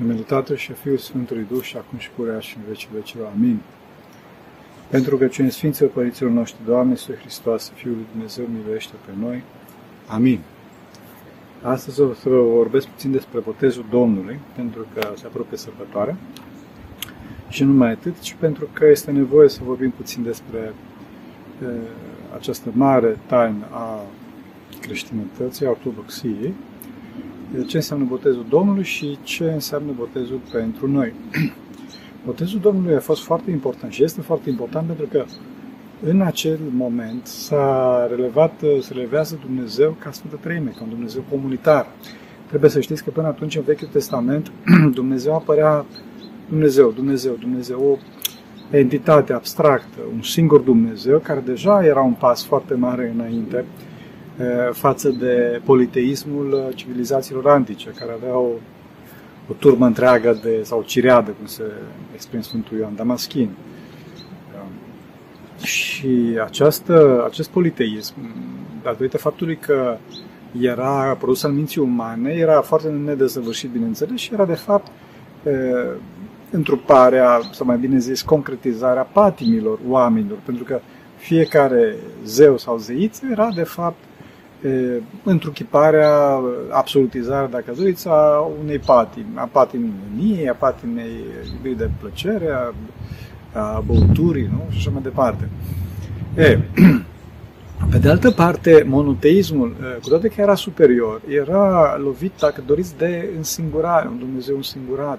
numele Tatăl și Fiul Sfântului Duh și acum și purea și în vecii vecilor. Amin. Pentru că cine Sfinților Părinților noștri, Doamne, Iisus Hristos, Fiul lui Dumnezeu, miluiește pe noi. Amin. Astăzi o să vă vorbesc puțin despre botezul Domnului, pentru că se apropie sărbătoarea. Și nu mai atât, ci pentru că este nevoie să vorbim puțin despre e, această mare taină a creștinătății, a ortodoxiei, ce înseamnă botezul Domnului și ce înseamnă botezul pentru noi. Botezul Domnului a fost foarte important și este foarte important pentru că în acel moment s-a relevat, se relevează Dumnezeu ca Sfântă Treime, ca un Dumnezeu comunitar. Trebuie să știți că până atunci în Vechiul Testament Dumnezeu apărea Dumnezeu, Dumnezeu, Dumnezeu, o entitate abstractă, un singur Dumnezeu, care deja era un pas foarte mare înainte față de politeismul civilizațiilor antice, care aveau o turmă întreagă de, sau cireadă, cum se exprimă Sfântul Ioan Damaschin. Și această, acest politeism, datorită faptului că era produs al minții umane, era foarte nedezăvârșit, bineînțeles, și era de fapt întruparea, sau mai bine zis, concretizarea patimilor oamenilor, pentru că fiecare zeu sau zeiță era de fapt întruchiparea, absolutizarea, dacă doriți, a unei patimi, a patimii mâniei, a patimei iubirii de plăcere, a, a băuturii, nu? Și așa mai departe. E, pe de altă parte, monoteismul, cu toate că era superior, era lovit, dacă doriți, de însingurare, un Dumnezeu însingurat.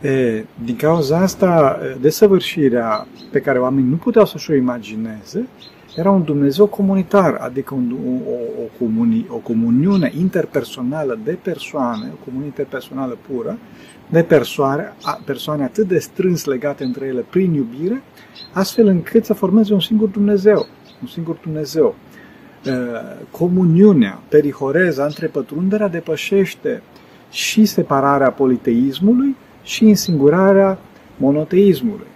E, din cauza asta, desăvârșirea pe care oamenii nu puteau să-și o imagineze, era un Dumnezeu comunitar, adică un, o, o, comuni, o comuniune interpersonală de persoane, o comuniune interpersonală pură, de persoane, persoane atât de strâns legate între ele prin iubire, astfel încât să formeze un singur Dumnezeu. Un singur Dumnezeu. Comuniunea, perihoreza, întrepătrunderea depășește și separarea politeismului și însingurarea monoteismului.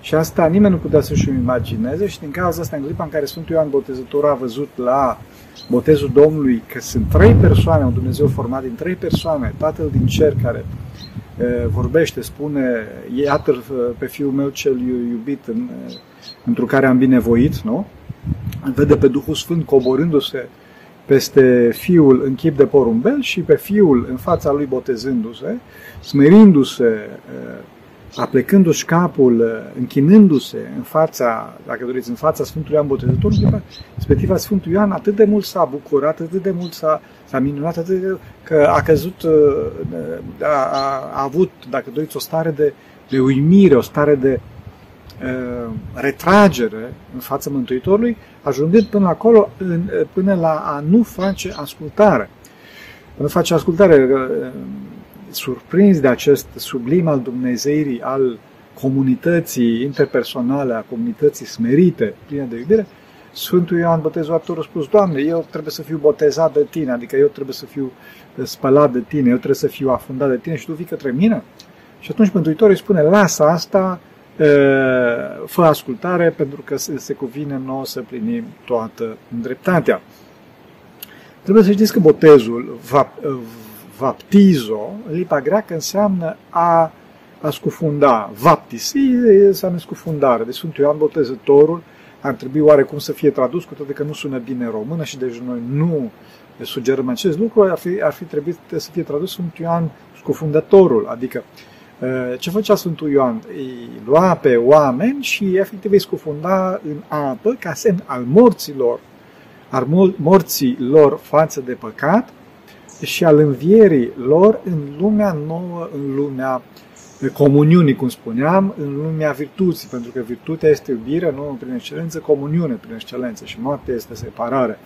Și asta nimeni nu putea să-și imagineze și din cauza asta, în clipa în care Sfântul Ioan Botezătorul a văzut la botezul Domnului că sunt trei persoane, un Dumnezeu format din trei persoane, Tatăl din cer care e, vorbește, spune, iată pe Fiul meu cel iubit în, într care am binevoit, nu? Vede pe Duhul Sfânt coborându-se peste Fiul în chip de porumbel și pe Fiul în fața lui botezându-se, smerindu-se, aplecându-și capul, uh, închinându-se în fața, dacă doriți, în fața Sfântului Ioan Botezătorul, respectiv Sfântul Ioan atât de mult s-a bucurat, atât de mult s-a, s-a minunat, atât de, că a căzut, uh, a, a, a avut, dacă doriți, o stare de, de uimire, o stare de uh, retragere în fața Mântuitorului, ajungând până acolo, în, până la a nu face ascultare. Nu face ascultare, uh, surprins de acest sublim al Dumnezeirii, al comunității interpersonale, a comunității smerite, pline de iubire, Sfântul Ioan Botezătorul a spus, Doamne, eu trebuie să fiu botezat de Tine, adică eu trebuie să fiu spălat de Tine, eu trebuie să fiu afundat de Tine și Tu vii către mine? Și atunci Mântuitorul îi spune, lasă asta, fă ascultare, pentru că se cuvine nouă să plinim toată îndreptatea. Trebuie să știți că botezul va, vaptizo, în limba greacă înseamnă a, a scufunda. Vaptisi înseamnă scufundare. Deci Sfântul Ioan Botezătorul ar trebui oarecum să fie tradus, cu toate că nu sună bine în română și deci noi nu sugerăm acest lucru, ar fi, ar fi trebuit să fie tradus Sfântul Ioan Scufundătorul, adică ce făcea Sfântul Ioan? Îi lua pe oameni și efectiv îi scufunda în apă ca semn al morților, al morții lor față de păcat și al învierii lor în lumea nouă, în lumea comuniunii, cum spuneam, în lumea virtuții, pentru că virtutea este iubire, nu prin excelență, comuniune prin excelență și moartea este separare.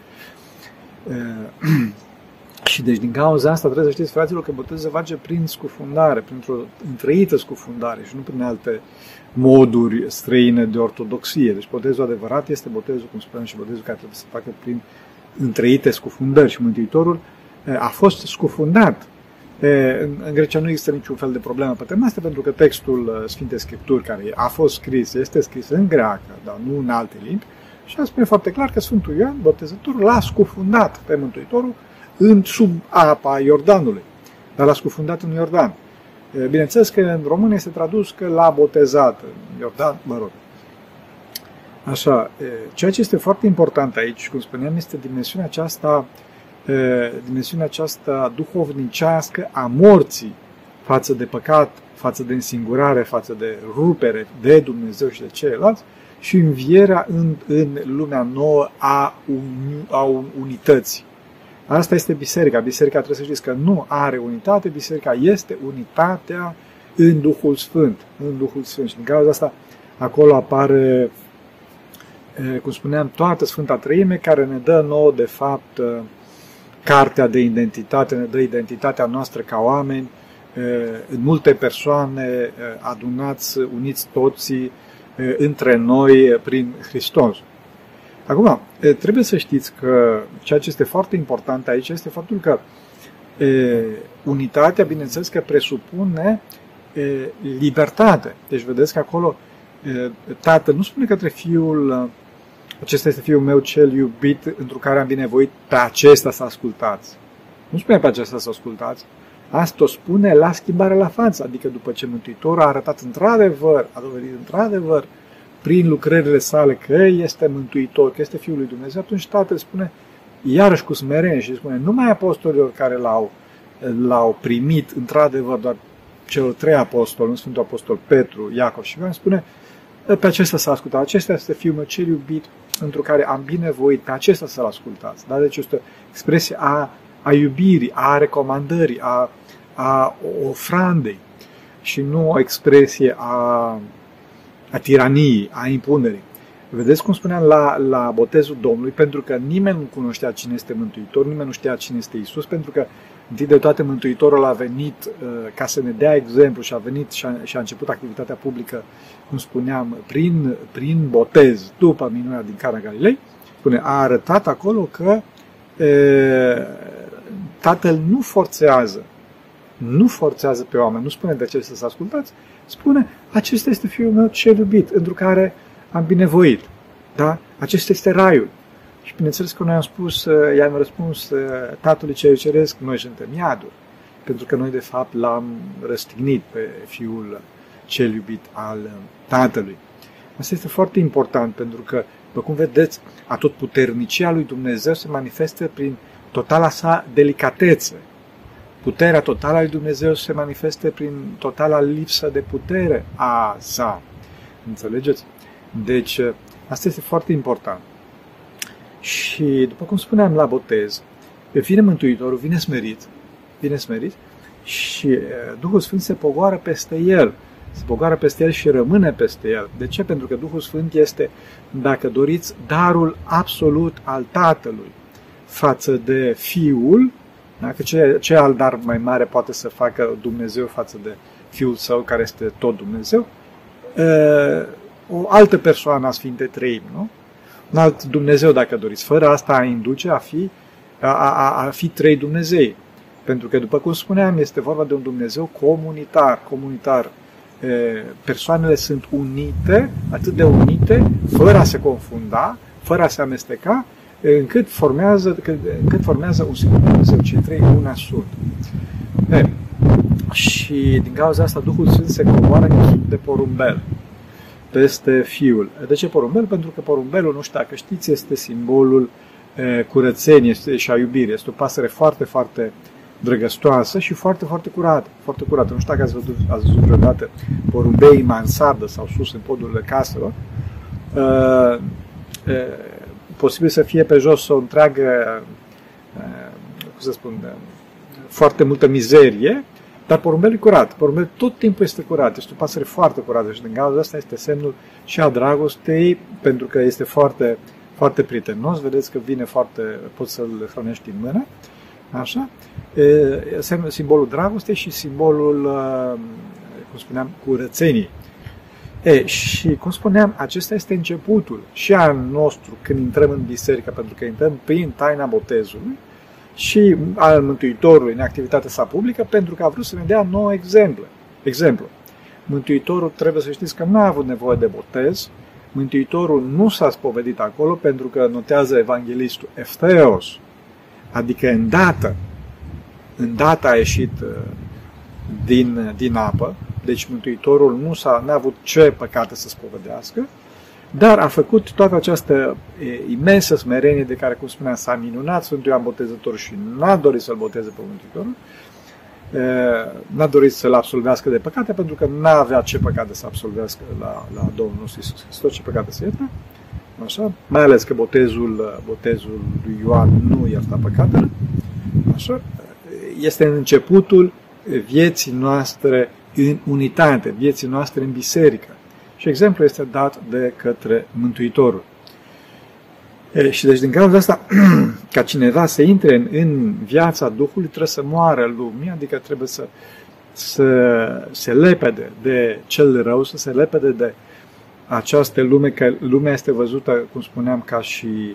și deci din cauza asta trebuie să știți, fraților, că botezul se face prin scufundare, printr-o întrăită scufundare și nu prin alte moduri străine de ortodoxie. Deci botezul adevărat este botezul, cum spuneam, și botezul care trebuie să facă prin întrăite scufundări și Mântuitorul a fost scufundat. În Grecia nu există niciun fel de problemă pe tema asta, pentru că textul Sfintei Scripturi, care a fost scris, este scris în greacă, dar nu în alte limbi, și a spune foarte clar că Sfântul Ioan, botezătorul, l-a scufundat pe Mântuitorul în sub apa Iordanului, dar l-a scufundat în Iordan. Bineînțeles că în român este tradus că l-a botezat în Iordan, mă rog. Așa, ceea ce este foarte important aici, cum spuneam, este dimensiunea aceasta, dimensiunea aceasta duhovnicească a morții față de păcat, față de însingurare, față de rupere de Dumnezeu și de ceilalți și învierea în, în lumea nouă a, uni, a unității. Asta este biserica. Biserica trebuie să știți că nu are unitate, biserica este unitatea în Duhul Sfânt. În Duhul Sfânt. Și din cauza asta acolo apare, cum spuneam, toată Sfânta Trăime care ne dă nouă, de fapt, cartea de identitate, ne dă identitatea noastră ca oameni, în multe persoane adunați, uniți toții între noi prin Hristos. Acum, trebuie să știți că ceea ce este foarte important aici este faptul că e, unitatea, bineînțeles că presupune e, libertate. Deci vedeți că acolo e, tatăl nu spune către fiul acesta este fiul meu cel iubit, într care am binevoit pe acesta să ascultați. Nu spune pe acesta să ascultați. Asta o spune la schimbare la față, adică după ce Mântuitorul a arătat într-adevăr, a dovedit într-adevăr prin lucrările sale că este Mântuitor, că este Fiul lui Dumnezeu, atunci Tatăl spune, iarăși cu smerenie și spune, numai apostolilor care l-au, l-au primit într-adevăr doar celor trei apostoli, în Sfântul Apostol Petru, Iacov și Ioan, spune, pe acesta să ascultați, acesta este Fiul meu cel iubit, într care am binevoit, pe acesta să-l ascultați. Da? Deci este o expresie a, a iubirii, a recomandării, a, a ofrandei și nu o expresie a a tiraniei, a impunerii. Vedeți cum spuneam la, la botezul Domnului, pentru că nimeni nu cunoștea cine este Mântuitor, nimeni nu știa cine este Isus, pentru că întâi de toate Mântuitorul a venit uh, ca să ne dea exemplu și a venit și a, și a început activitatea publică, cum spuneam, prin, prin botez, după minunea din Cana Galilei, spune, a arătat acolo că uh, Tatăl nu forțează, nu forțează pe oameni, nu spune de ce să-ți ascultați, spune, acesta este Fiul meu cel iubit, pentru care am binevoit. Da? Acesta este raiul. Și bineînțeles că noi am spus, uh, i-am răspuns uh, Tatălui Cel Ceresc, noi suntem iaduri, pentru că noi de fapt l-am răstignit pe Fiul cel iubit al uh, Tatălui. Asta este foarte important, pentru că, după cum vedeți, atotputernicia lui Dumnezeu se manifestă prin totala sa delicatețe, Puterea totală a lui Dumnezeu se manifestă prin totala lipsă de putere a sa. Înțelegeți? Deci, asta este foarte important. Și, după cum spuneam la botez, vine Mântuitorul, vine smerit, vine smerit și Duhul Sfânt se pogoară peste el. Se pogoară peste el și rămâne peste el. De ce? Pentru că Duhul Sfânt este, dacă doriți, darul absolut al Tatălui față de Fiul dacă ce, ce alt dar mai mare poate să facă Dumnezeu față de Fiul Său, care este tot Dumnezeu? O altă persoană a Sfintei Treimi, nu? Un alt Dumnezeu, dacă doriți. Fără asta a induce a fi, a, a, a fi trei Dumnezei. Pentru că, după cum spuneam, este vorba de un Dumnezeu comunitar. comunitar. Persoanele sunt unite, atât de unite, fără a se confunda, fără a se amesteca, încât formează, încât formează un singur Dumnezeu. Cei trei una sunt. E, și din cauza asta Duhul Sfânt se coboară în de porumbel peste Fiul. De ce porumbel? Pentru că porumbelul, nu știu dacă știți, este simbolul e, curățeniei și a iubirii. Este o pasăre foarte, foarte drăgăstoasă și foarte, foarte curată. Foarte curată. Nu știu dacă ați văzut, ați văzut vreodată porumbei în mansardă sau sus în podurile caselor. Uh, uh, posibil să fie pe jos o întreagă, uh, cum să spun, uh, foarte multă mizerie, dar porumbelul e curat. Porumbelul tot timpul este curat. Este o pasăre foarte curată și din cauza asta este semnul și al dragostei, pentru că este foarte, foarte prietenos. Vedeți că vine foarte, poți să-l hrănești în mână. Așa? E, simbolul dragostei și simbolul, uh, cum spuneam, curățenii. E, și, cum spuneam, acesta este începutul și al nostru când intrăm în biserică, pentru că intrăm prin taina botezului și al Mântuitorului în activitatea sa publică, pentru că a vrut să ne dea nouă exemple. Exemplu, Mântuitorul trebuie să știți că nu a avut nevoie de botez, Mântuitorul nu s-a spovedit acolo pentru că notează evanghelistul Efteos, adică în dată, în dată a ieșit uh, din, din apă, deci Mântuitorul nu s-a, n-a avut ce păcate să spovedească, dar a făcut toată această e, imensă smerenie de care, cum spuneam, s-a minunat Sfântul Ioan Botezător și n-a dorit să-l boteze pe Mântuitorul, n-a dorit să-l absolvească de păcate pentru că n-avea ce păcate să absolvească la, la Domnul nostru Iisus Hristos, ce păcate să ierte. Așa? Mai ales că botezul, botezul lui Ioan nu ierta păcatele. Așa? Este în începutul vieții noastre în unitate, vieții noastre în biserică. Și exemplul este dat de către Mântuitorul. E, și deci din cauza asta, ca cineva să intre în, în viața Duhului, trebuie să moară lumii, adică trebuie să, să se lepede de cel rău, să se lepede de această lume, că lumea este văzută, cum spuneam, ca și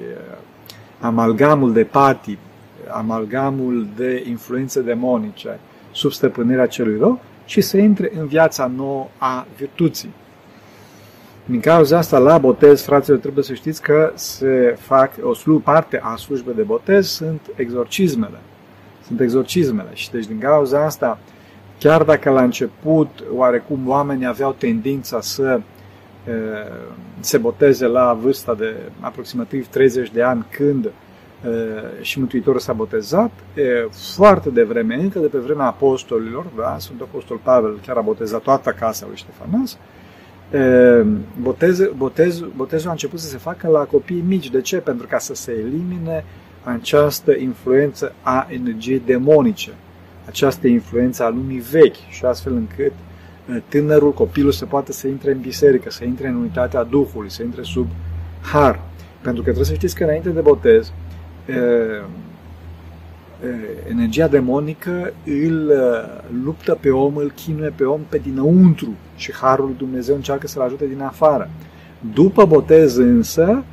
amalgamul de patii, amalgamul de influențe demonice sub stăpânirea celui rău și să intre în viața nouă a virtuții. Din cauza asta, la botez, fraților, trebuie să știți că se fac, o slu, parte a slujbei de botez sunt exorcismele. Sunt exorcismele. Și deci din cauza asta, chiar dacă la început oarecum oamenii aveau tendința să e, se boteze la vârsta de aproximativ 30 de ani când e, și Mântuitorul s-a botezat, e, foarte devreme, încă de pe vremea apostolilor, da, Sfântul Apostol Pavel chiar a botezat toată casa lui Ștefanas, botez, botez, botezul a început să se facă la copii mici. De ce? Pentru ca să se elimine această influență a energiei demonice, această influență a lumii vechi și astfel încât tânărul, copilul să poată să intre în biserică, să intre în unitatea Duhului, să intre sub har. Pentru că trebuie să știți că înainte de botez, energia demonică îl luptă pe om, îl chinuie pe om pe dinăuntru și Harul lui Dumnezeu încearcă să-l ajute din afară. După botez însă,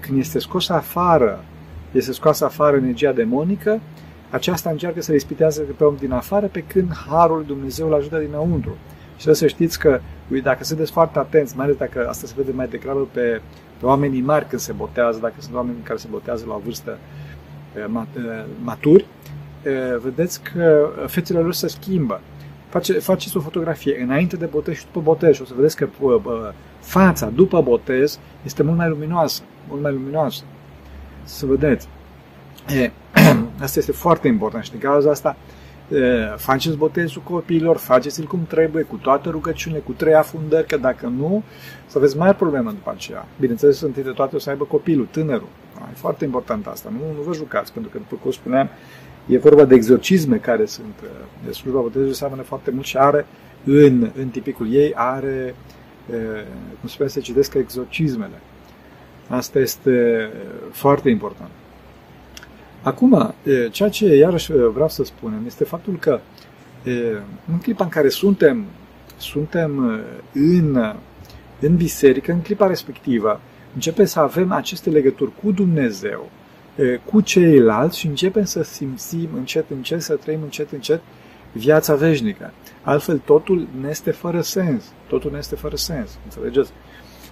când este scos afară, este scoasă afară energia demonică, aceasta încearcă să ispitează pe om din afară, pe când Harul lui Dumnezeu îl ajută dinăuntru. Și trebuie să știți că, uite, dacă sunteți foarte atenți, mai ales dacă asta se vede mai degrabă pe, pe oamenii mari când se botează, dacă sunt oameni care se botează la vârstă maturi, vedeți că fețele lor se schimbă. Face, faceți o fotografie înainte de botez și după botez și o să vedeți că fața după botez este mult mai luminoasă, mult mai luminoasă. Să vedeți. E, asta este foarte important și din cauza asta faceți botezul copiilor, faceți-l cum trebuie, cu toate rugăciunile, cu trei afundări, că dacă nu, să aveți mai problemă după aceea. Bineînțeles, întâi de toate o să aibă copilul, tânărul. E foarte important asta. Nu, nu vă jucați, pentru că, după cum spuneam, e vorba de exorcisme care sunt. De slujba botezului seamănă foarte mult și are, în, în tipicul ei, are, cum se se citesc exorcismele. Asta este foarte important. Acum, ceea ce iarăși vreau să spunem este faptul că în clipa în care suntem, suntem în, în biserică, în clipa respectivă, începem să avem aceste legături cu Dumnezeu, cu ceilalți și începem să simțim încet, încet, să trăim încet, încet viața veșnică. Altfel, totul ne este fără sens. Totul ne este fără sens. Înțelegeți?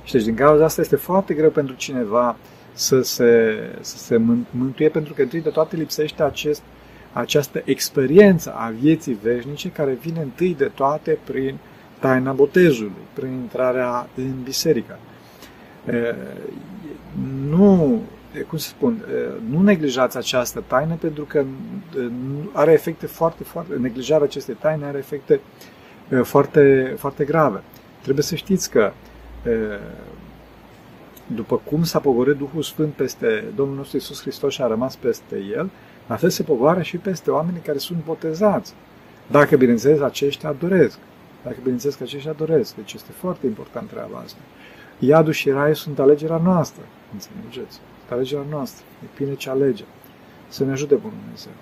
Și deci, din cauza asta este foarte greu pentru cineva să se, să se mântuie, pentru că întâi de toate lipsește acest, această experiență a vieții veșnice care vine întâi de toate prin taina botezului, prin intrarea în biserică. Nu, cum să spun, nu neglijați această taină pentru că are efecte foarte, foarte, neglijarea acestei taine are efecte foarte, foarte grave. Trebuie să știți că după cum s-a pogorât Duhul Sfânt peste Domnul nostru Isus Hristos și a rămas peste El, la fel se pogoară și peste oamenii care sunt botezați. Dacă, bineînțeles, aceștia doresc. Dacă, bineînțeles, că aceștia doresc. Deci este foarte important treaba asta. Iadul și Rai sunt alegerea noastră. Înțelegeți? Sunt alegerea noastră. E bine ce alege. Să ne ajute Bunul Dumnezeu.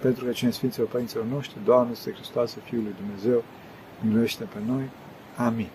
Pentru că cine Sfinților Părinților noștri, Doamne, este Hristoase, Fiul lui Dumnezeu, miluiește pe noi. Amin.